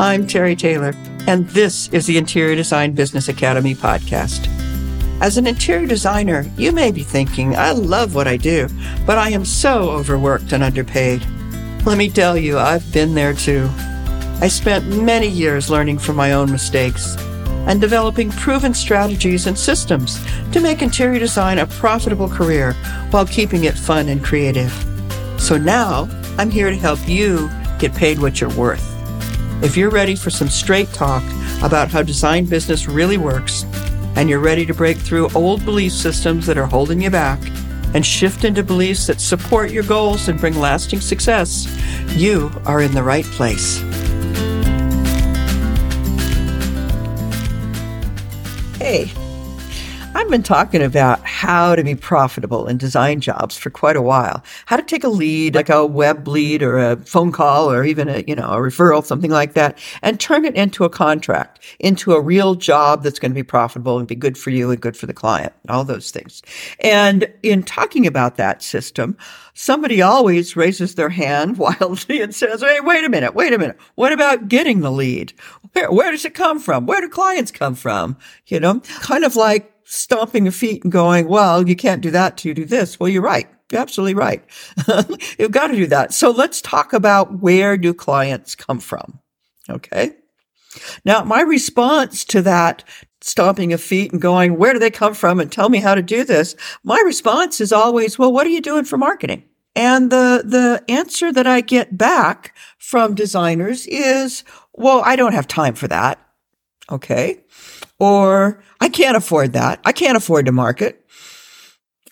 I'm Terry Taylor, and this is the Interior Design Business Academy podcast. As an interior designer, you may be thinking, I love what I do, but I am so overworked and underpaid. Let me tell you, I've been there too. I spent many years learning from my own mistakes and developing proven strategies and systems to make interior design a profitable career while keeping it fun and creative. So now I'm here to help you get paid what you're worth. If you're ready for some straight talk about how design business really works, and you're ready to break through old belief systems that are holding you back and shift into beliefs that support your goals and bring lasting success, you are in the right place. Hey, I've been talking about how to be profitable in design jobs for quite a while. How to take a lead, like a web lead or a phone call or even a, you know, a referral, something like that, and turn it into a contract, into a real job that's going to be profitable and be good for you and good for the client, all those things. And in talking about that system, somebody always raises their hand wildly and says, Hey, wait a minute, wait a minute. What about getting the lead? Where, where does it come from? Where do clients come from? You know, kind of like stomping your feet and going, well, you can't do that to do this. Well, you're right. You're absolutely right. You've got to do that. So let's talk about where do clients come from? Okay. Now, my response to that stomping of feet and going, where do they come from? And tell me how to do this. My response is always, well, what are you doing for marketing? And the, the answer that I get back from designers is, well, I don't have time for that. Okay. Or I can't afford that. I can't afford to market.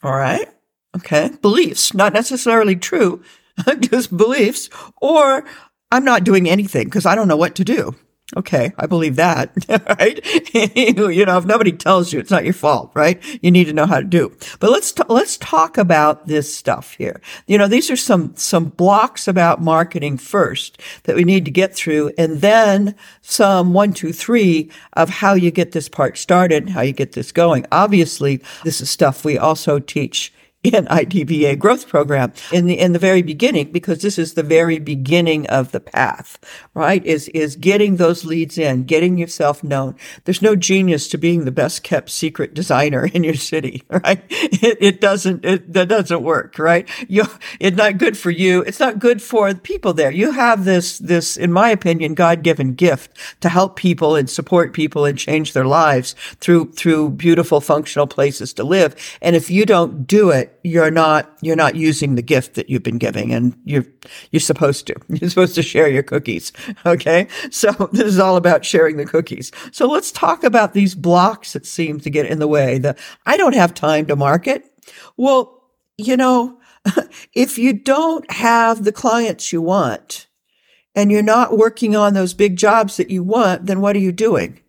All right. Okay. Beliefs, not necessarily true, just beliefs. Or I'm not doing anything because I don't know what to do. Okay, I believe that, right? you know, if nobody tells you, it's not your fault, right? You need to know how to do. But let's t- let's talk about this stuff here. You know, these are some some blocks about marketing first that we need to get through, and then some one, two, three of how you get this part started, how you get this going. Obviously, this is stuff we also teach in IDBA growth program in the, in the very beginning, because this is the very beginning of the path, right? Is, is getting those leads in, getting yourself known. There's no genius to being the best kept secret designer in your city, right? It, it doesn't, it, that doesn't work, right? You, it's not good for you. It's not good for the people there. You have this, this, in my opinion, God-given gift to help people and support people and change their lives through, through beautiful functional places to live. And if you don't do it, you're not you're not using the gift that you've been giving and you're you're supposed to. You're supposed to share your cookies okay? So this is all about sharing the cookies. So let's talk about these blocks that seem to get in the way the i don't have time to market. Well you know if you don't have the clients you want and you're not working on those big jobs that you want then what are you doing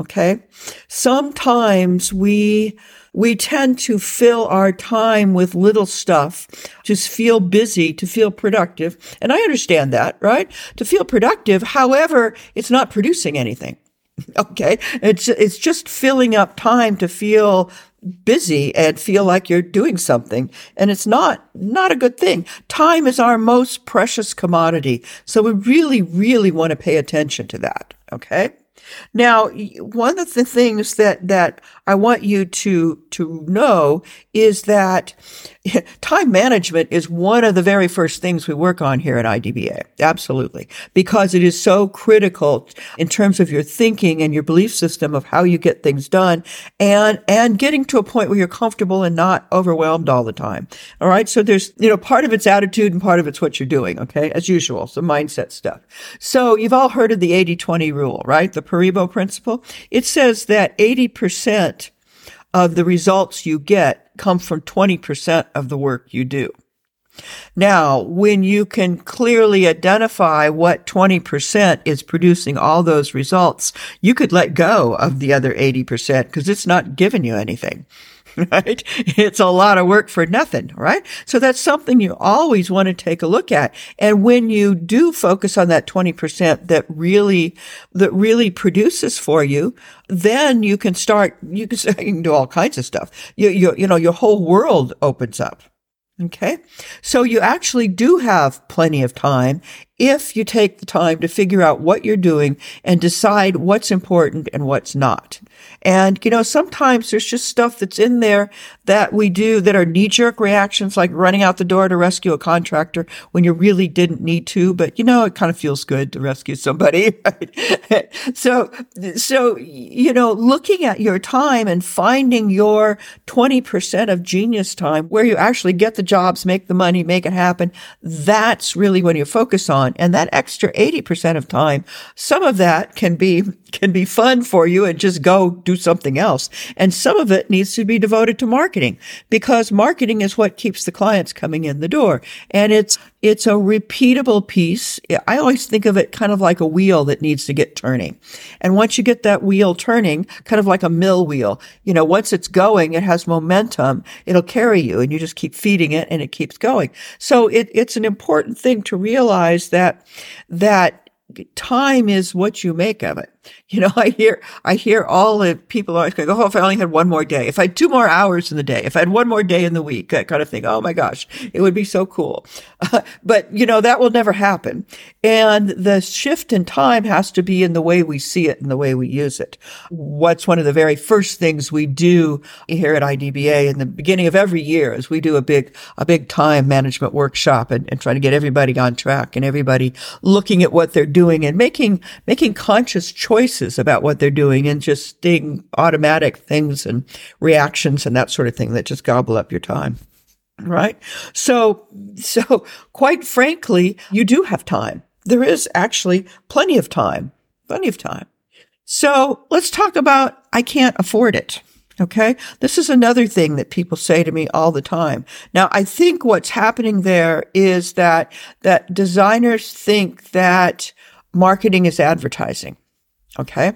okay? Sometimes we we tend to fill our time with little stuff, just feel busy, to feel productive. And I understand that, right? To feel productive. However, it's not producing anything. Okay. It's, it's just filling up time to feel busy and feel like you're doing something. And it's not, not a good thing. Time is our most precious commodity. So we really, really want to pay attention to that. Okay. Now, one of the things that, that I want you to, to know is that time management is one of the very first things we work on here at IDBA. Absolutely. Because it is so critical in terms of your thinking and your belief system of how you get things done and, and getting to a point where you're comfortable and not overwhelmed all the time. All right. So there's, you know, part of it's attitude and part of it's what you're doing. Okay. As usual. Some mindset stuff. So you've all heard of the 80-20 rule, right? The Pareto principle. It says that 80% of the results you get come from 20% of the work you do. Now, when you can clearly identify what 20% is producing all those results, you could let go of the other 80% because it's not giving you anything. right? It's a lot of work for nothing, right? So that's something you always want to take a look at. And when you do focus on that 20% that really, that really produces for you, then you can start, you can, you can do all kinds of stuff. You, you, you know, your whole world opens up. Okay. So you actually do have plenty of time if you take the time to figure out what you're doing and decide what's important and what's not. And, you know, sometimes there's just stuff that's in there that we do that are knee jerk reactions, like running out the door to rescue a contractor when you really didn't need to. But, you know, it kind of feels good to rescue somebody. Right? so, so, you know, looking at your time and finding your 20% of genius time where you actually get the jobs, make the money, make it happen. That's really when you focus on. And that extra 80% of time, some of that can be, can be fun for you and just go do something else. And some of it needs to be devoted to marketing because marketing is what keeps the clients coming in the door. And it's, it's a repeatable piece. I always think of it kind of like a wheel that needs to get turning. And once you get that wheel turning, kind of like a mill wheel, you know, once it's going, it has momentum. It'll carry you and you just keep feeding it and it keeps going. So it, it's an important thing to realize that, that time is what you make of it. You know, I hear, I hear all the people always go, oh, if I only had one more day, if I had two more hours in the day, if I had one more day in the week, that kind of thing. Oh my gosh, it would be so cool. Uh, but you know, that will never happen. And the shift in time has to be in the way we see it and the way we use it. What's one of the very first things we do here at IDBA in the beginning of every year is we do a big, a big time management workshop and, and try to get everybody on track and everybody looking at what they're doing and making, making conscious choices about what they're doing and just doing automatic things and reactions and that sort of thing that just gobble up your time. Right. So, so quite frankly, you do have time. There is actually plenty of time, plenty of time. So let's talk about I can't afford it. Okay. This is another thing that people say to me all the time. Now, I think what's happening there is that, that designers think that marketing is advertising. Okay.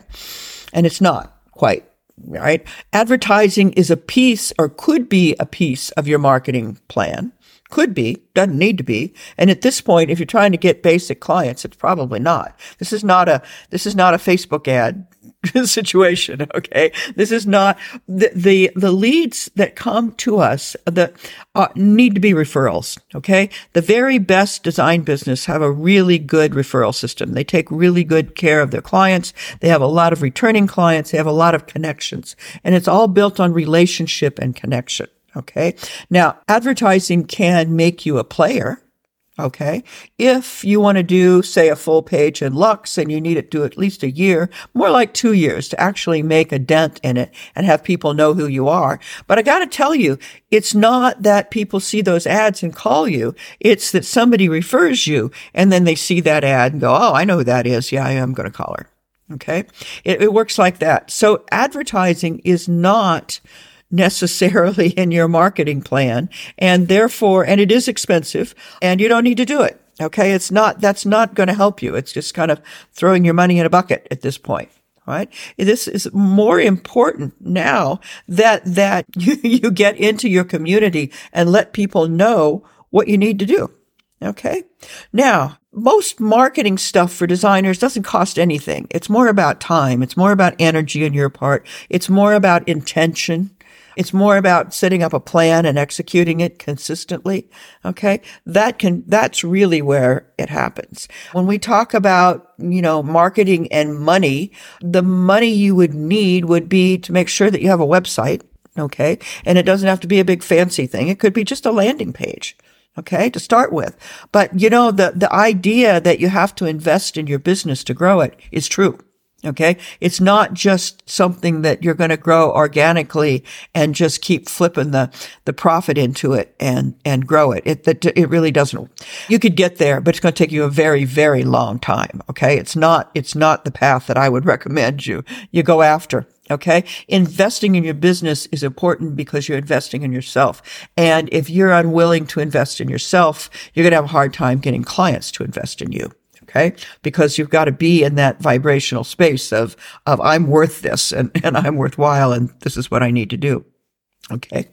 And it's not quite right. Advertising is a piece or could be a piece of your marketing plan. Could be, doesn't need to be. And at this point, if you're trying to get basic clients, it's probably not. This is not a, this is not a Facebook ad situation. Okay. This is not the, the, the leads that come to us that uh, need to be referrals. Okay. The very best design business have a really good referral system. They take really good care of their clients. They have a lot of returning clients. They have a lot of connections and it's all built on relationship and connection. Okay. Now advertising can make you a player. Okay. If you want to do, say, a full page in Luxe and you need it to at least a year, more like two years to actually make a dent in it and have people know who you are. But I got to tell you, it's not that people see those ads and call you. It's that somebody refers you and then they see that ad and go, Oh, I know who that is. Yeah, I am going to call her. Okay. It, it works like that. So advertising is not necessarily in your marketing plan. And therefore, and it is expensive and you don't need to do it. Okay. It's not, that's not going to help you. It's just kind of throwing your money in a bucket at this point. Right. This is more important now that, that you, you get into your community and let people know what you need to do. Okay. Now, most marketing stuff for designers doesn't cost anything. It's more about time. It's more about energy on your part. It's more about intention. It's more about setting up a plan and executing it consistently. Okay. That can, that's really where it happens. When we talk about, you know, marketing and money, the money you would need would be to make sure that you have a website. Okay. And it doesn't have to be a big fancy thing. It could be just a landing page. Okay. To start with. But you know, the, the idea that you have to invest in your business to grow it is true. Okay. It's not just something that you're going to grow organically and just keep flipping the, the profit into it and, and grow it. It, that, it really doesn't. You could get there, but it's going to take you a very, very long time. Okay. It's not, it's not the path that I would recommend you, you go after. Okay. Investing in your business is important because you're investing in yourself. And if you're unwilling to invest in yourself, you're going to have a hard time getting clients to invest in you. Okay. Because you've got to be in that vibrational space of, of I'm worth this and, and I'm worthwhile and this is what I need to do. Okay.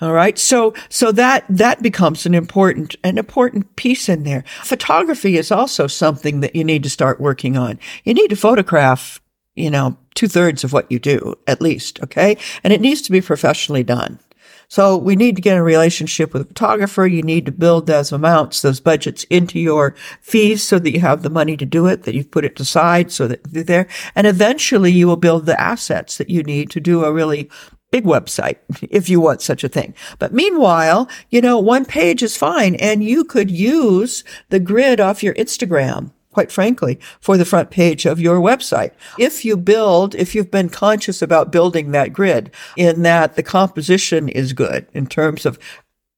All right. So, so that, that becomes an important, an important piece in there. Photography is also something that you need to start working on. You need to photograph, you know, two thirds of what you do, at least. Okay. And it needs to be professionally done. So we need to get a relationship with a photographer. You need to build those amounts, those budgets into your fees so that you have the money to do it, that you've put it aside so that you're there. And eventually you will build the assets that you need to do a really big website if you want such a thing. But meanwhile, you know, one page is fine and you could use the grid off your Instagram quite frankly, for the front page of your website. If you build, if you've been conscious about building that grid in that the composition is good in terms of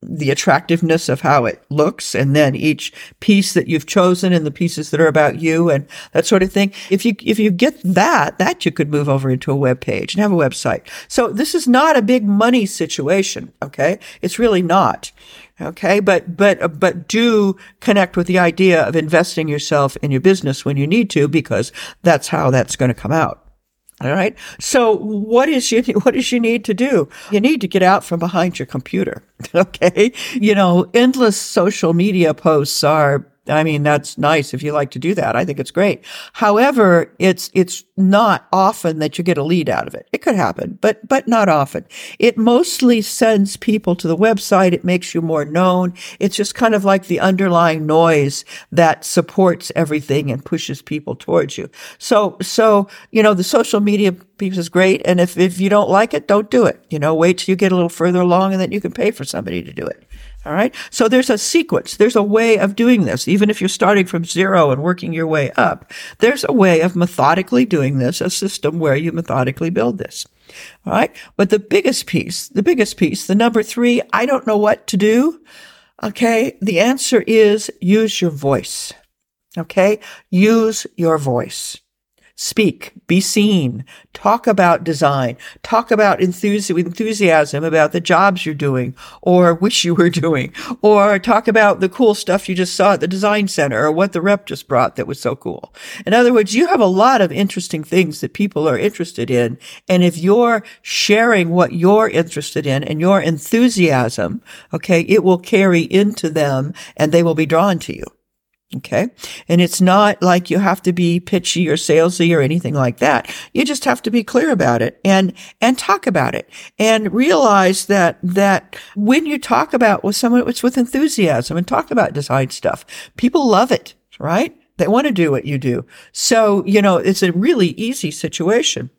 the attractiveness of how it looks and then each piece that you've chosen and the pieces that are about you and that sort of thing. If you, if you get that, that you could move over into a web page and have a website. So this is not a big money situation. Okay. It's really not. Okay. But, but, but do connect with the idea of investing yourself in your business when you need to, because that's how that's going to come out. All right. So what is you, what does you need to do? You need to get out from behind your computer. Okay. You know, endless social media posts are I mean, that's nice if you like to do that. I think it's great. However, it's, it's not often that you get a lead out of it. It could happen, but, but not often. It mostly sends people to the website. It makes you more known. It's just kind of like the underlying noise that supports everything and pushes people towards you. So, so, you know, the social media piece is great. And if, if you don't like it, don't do it. You know, wait till you get a little further along and then you can pay for somebody to do it. All right. So there's a sequence. There's a way of doing this. Even if you're starting from zero and working your way up, there's a way of methodically doing this, a system where you methodically build this. All right. But the biggest piece, the biggest piece, the number three, I don't know what to do. Okay. The answer is use your voice. Okay. Use your voice. Speak, be seen, talk about design, talk about enthusiasm about the jobs you're doing or wish you were doing, or talk about the cool stuff you just saw at the design center or what the rep just brought that was so cool. In other words, you have a lot of interesting things that people are interested in. And if you're sharing what you're interested in and your enthusiasm, okay, it will carry into them and they will be drawn to you. Okay. And it's not like you have to be pitchy or salesy or anything like that. You just have to be clear about it and, and talk about it and realize that, that when you talk about with someone, it's with enthusiasm and talk about design stuff. People love it, right? They want to do what you do. So, you know, it's a really easy situation.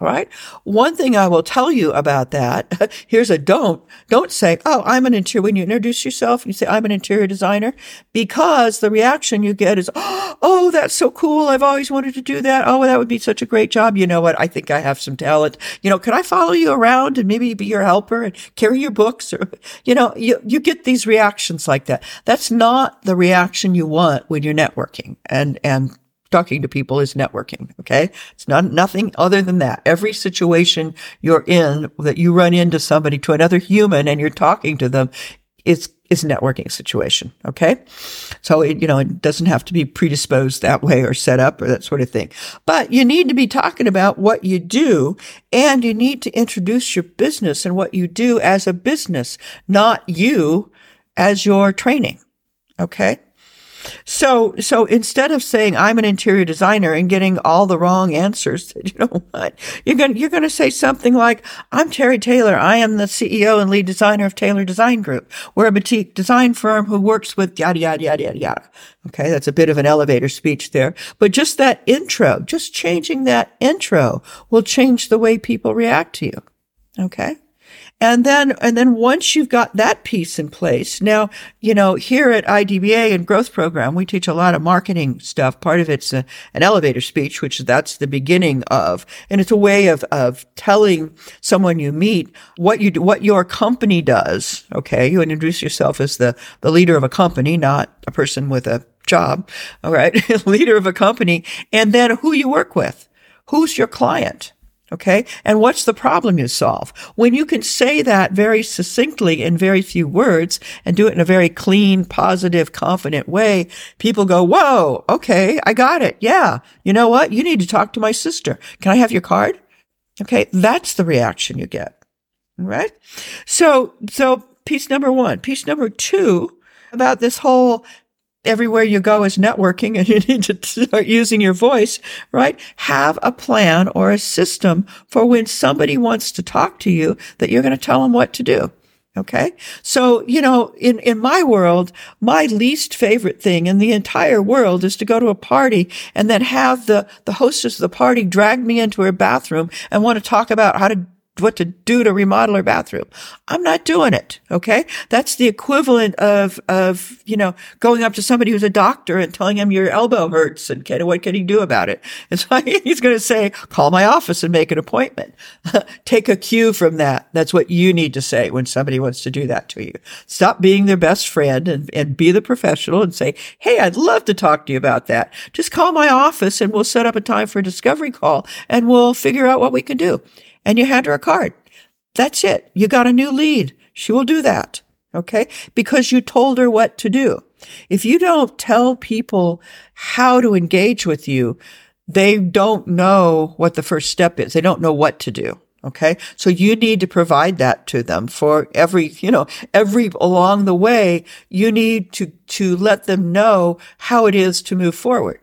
Right. One thing I will tell you about that. Here's a don't. Don't say, Oh, I'm an interior. When you introduce yourself, you say, I'm an interior designer because the reaction you get is, Oh, that's so cool. I've always wanted to do that. Oh, that would be such a great job. You know what? I think I have some talent. You know, can I follow you around and maybe be your helper and carry your books or, you know, you, you get these reactions like that. That's not the reaction you want when you're networking and, and talking to people is networking. Okay. It's not nothing other than that. Every situation you're in that you run into somebody to another human and you're talking to them is a networking situation. Okay. So it, you know, it doesn't have to be predisposed that way or set up or that sort of thing. But you need to be talking about what you do and you need to introduce your business and what you do as a business, not you as your training. Okay. So, so instead of saying I'm an interior designer and getting all the wrong answers, you know what? You're going you're going to say something like, I'm Terry Taylor. I am the CEO and lead designer of Taylor Design Group. We're a boutique design firm who works with yada, yada, yada, yada, yada. Okay. That's a bit of an elevator speech there, but just that intro, just changing that intro will change the way people react to you. Okay. And then, and then once you've got that piece in place, now, you know, here at IDBA and growth program, we teach a lot of marketing stuff. Part of it's a, an elevator speech, which that's the beginning of, and it's a way of, of telling someone you meet what you do, what your company does. Okay. You introduce yourself as the, the leader of a company, not a person with a job. All right. leader of a company and then who you work with. Who's your client? Okay. And what's the problem you solve? When you can say that very succinctly in very few words and do it in a very clean, positive, confident way, people go, Whoa, okay, I got it. Yeah. You know what? You need to talk to my sister. Can I have your card? Okay. That's the reaction you get. Right. So, so piece number one, piece number two about this whole everywhere you go is networking and you need to start using your voice, right? Have a plan or a system for when somebody wants to talk to you that you're going to tell them what to do. Okay. So, you know, in, in my world, my least favorite thing in the entire world is to go to a party and then have the, the hostess of the party drag me into her bathroom and want to talk about how to what to do to remodel her bathroom. I'm not doing it. Okay. That's the equivalent of, of, you know, going up to somebody who's a doctor and telling him your elbow hurts and can, what can he do about it? And like he's going to say, call my office and make an appointment. Take a cue from that. That's what you need to say when somebody wants to do that to you. Stop being their best friend and, and be the professional and say, Hey, I'd love to talk to you about that. Just call my office and we'll set up a time for a discovery call and we'll figure out what we can do and you hand her a card. That's it. You got a new lead. She will do that. Okay. Because you told her what to do. If you don't tell people how to engage with you, they don't know what the first step is. They don't know what to do. Okay. So you need to provide that to them for every, you know, every along the way, you need to, to let them know how it is to move forward.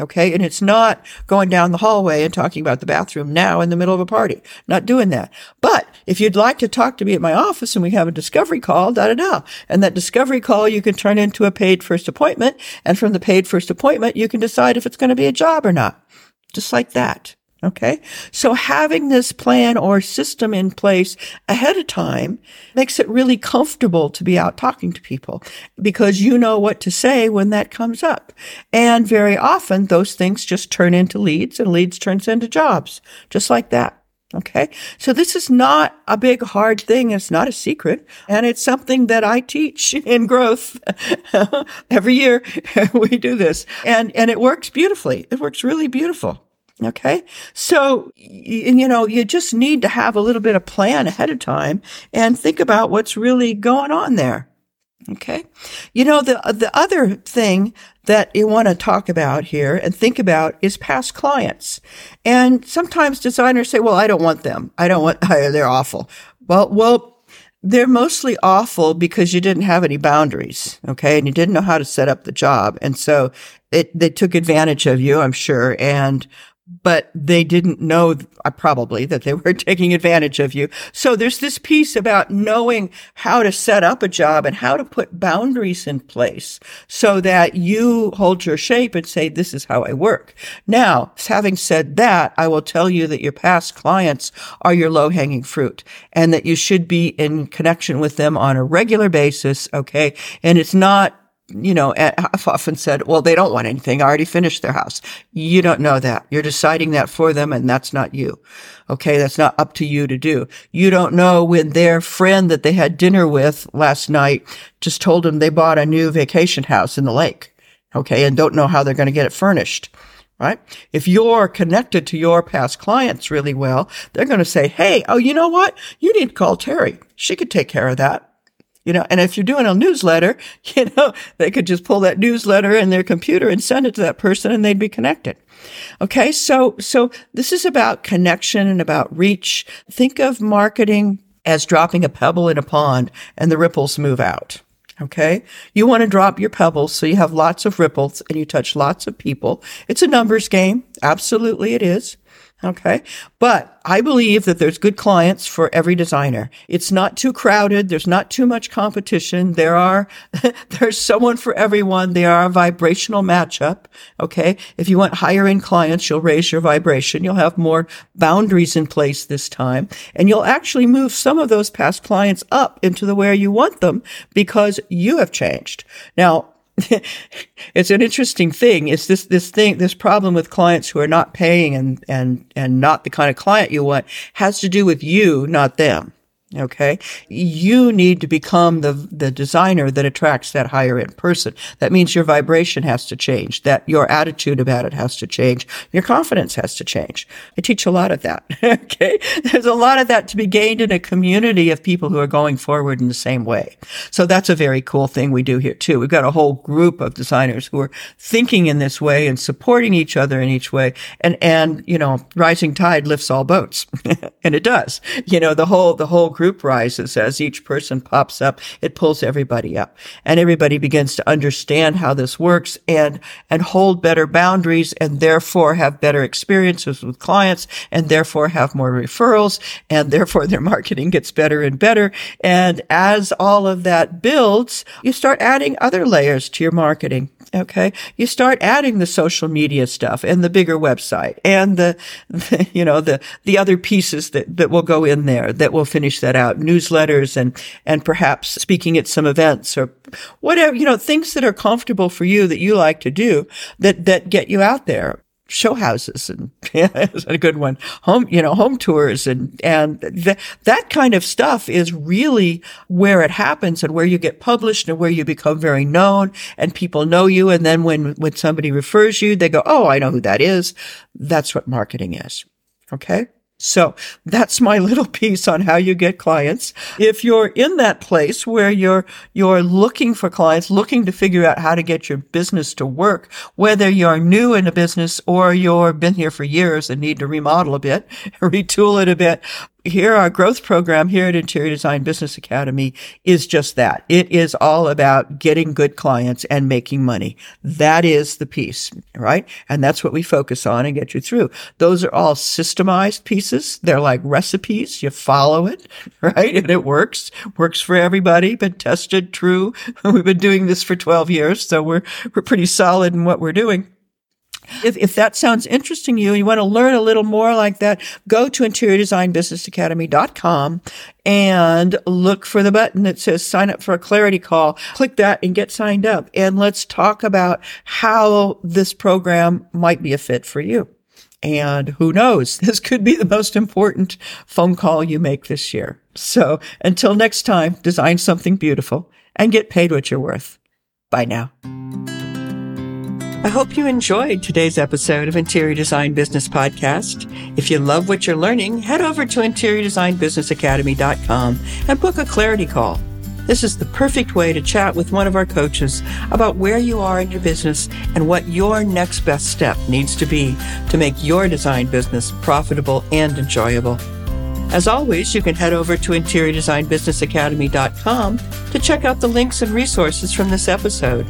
Okay. And it's not going down the hallway and talking about the bathroom now in the middle of a party. Not doing that. But if you'd like to talk to me at my office and we have a discovery call, da da da. And that discovery call you can turn into a paid first appointment. And from the paid first appointment, you can decide if it's going to be a job or not. Just like that. Okay. So having this plan or system in place ahead of time makes it really comfortable to be out talking to people because you know what to say when that comes up. And very often those things just turn into leads and leads turns into jobs, just like that. Okay. So this is not a big hard thing. It's not a secret. And it's something that I teach in growth every year. we do this and, and it works beautifully. It works really beautiful. Okay. So, you know, you just need to have a little bit of plan ahead of time and think about what's really going on there. Okay. You know, the, uh, the other thing that you want to talk about here and think about is past clients. And sometimes designers say, well, I don't want them. I don't want, they're awful. Well, well, they're mostly awful because you didn't have any boundaries. Okay. And you didn't know how to set up the job. And so it, they took advantage of you, I'm sure. And but they didn't know uh, probably that they were taking advantage of you. So there's this piece about knowing how to set up a job and how to put boundaries in place so that you hold your shape and say, this is how I work. Now, having said that, I will tell you that your past clients are your low hanging fruit and that you should be in connection with them on a regular basis. Okay. And it's not you know, I've often said, well, they don't want anything. I already finished their house. You don't know that. You're deciding that for them and that's not you. Okay. That's not up to you to do. You don't know when their friend that they had dinner with last night just told them they bought a new vacation house in the lake. Okay. And don't know how they're going to get it furnished. Right? If you're connected to your past clients really well, they're going to say, Hey, oh, you know what? You need to call Terry. She could take care of that. You know, and if you're doing a newsletter, you know, they could just pull that newsletter in their computer and send it to that person and they'd be connected. Okay. So, so this is about connection and about reach. Think of marketing as dropping a pebble in a pond and the ripples move out. Okay. You want to drop your pebbles so you have lots of ripples and you touch lots of people. It's a numbers game. Absolutely it is. Okay. But I believe that there's good clients for every designer. It's not too crowded. There's not too much competition. There are, there's someone for everyone. They are a vibrational matchup. Okay. If you want higher end clients, you'll raise your vibration. You'll have more boundaries in place this time and you'll actually move some of those past clients up into the where you want them because you have changed. Now, it's an interesting thing. It's this, this thing, this problem with clients who are not paying and, and, and not the kind of client you want has to do with you, not them. Okay. You need to become the, the designer that attracts that higher end person. That means your vibration has to change, that your attitude about it has to change. Your confidence has to change. I teach a lot of that. okay. There's a lot of that to be gained in a community of people who are going forward in the same way. So that's a very cool thing we do here too. We've got a whole group of designers who are thinking in this way and supporting each other in each way. And, and, you know, rising tide lifts all boats. and it does. You know, the whole, the whole group rises as each person pops up. It pulls everybody up and everybody begins to understand how this works and, and hold better boundaries and therefore have better experiences with clients and therefore have more referrals and therefore their marketing gets better and better. And as all of that builds, you start adding other layers to your marketing. Okay. You start adding the social media stuff and the bigger website and the, the, you know, the, the other pieces that, that will go in there that will finish that out. Newsletters and, and perhaps speaking at some events or whatever, you know, things that are comfortable for you that you like to do that, that get you out there show houses and yeah, a good one. Home, you know, home tours and, and th- that kind of stuff is really where it happens and where you get published and where you become very known and people know you. And then when, when somebody refers you, they go, Oh, I know who that is. That's what marketing is. Okay. So that's my little piece on how you get clients. If you're in that place where you're, you're looking for clients, looking to figure out how to get your business to work, whether you're new in a business or you're been here for years and need to remodel a bit, retool it a bit, here, our growth program here at Interior Design Business Academy is just that. It is all about getting good clients and making money. That is the piece, right? And that's what we focus on and get you through. Those are all systemized pieces. They're like recipes. You follow it, right? And it works, works for everybody, been tested, true. We've been doing this for 12 years. So we're, we're pretty solid in what we're doing. If, if that sounds interesting to you and you want to learn a little more like that, go to interiordesignbusinessacademy.com and look for the button that says sign up for a clarity call. Click that and get signed up. And let's talk about how this program might be a fit for you. And who knows, this could be the most important phone call you make this year. So until next time, design something beautiful and get paid what you're worth. Bye now. I hope you enjoyed today's episode of Interior Design Business Podcast. If you love what you're learning, head over to interiordesignbusinessacademy.com and book a clarity call. This is the perfect way to chat with one of our coaches about where you are in your business and what your next best step needs to be to make your design business profitable and enjoyable. As always, you can head over to interiordesignbusinessacademy.com to check out the links and resources from this episode.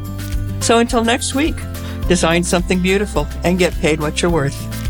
So until next week, design something beautiful, and get paid what you're worth.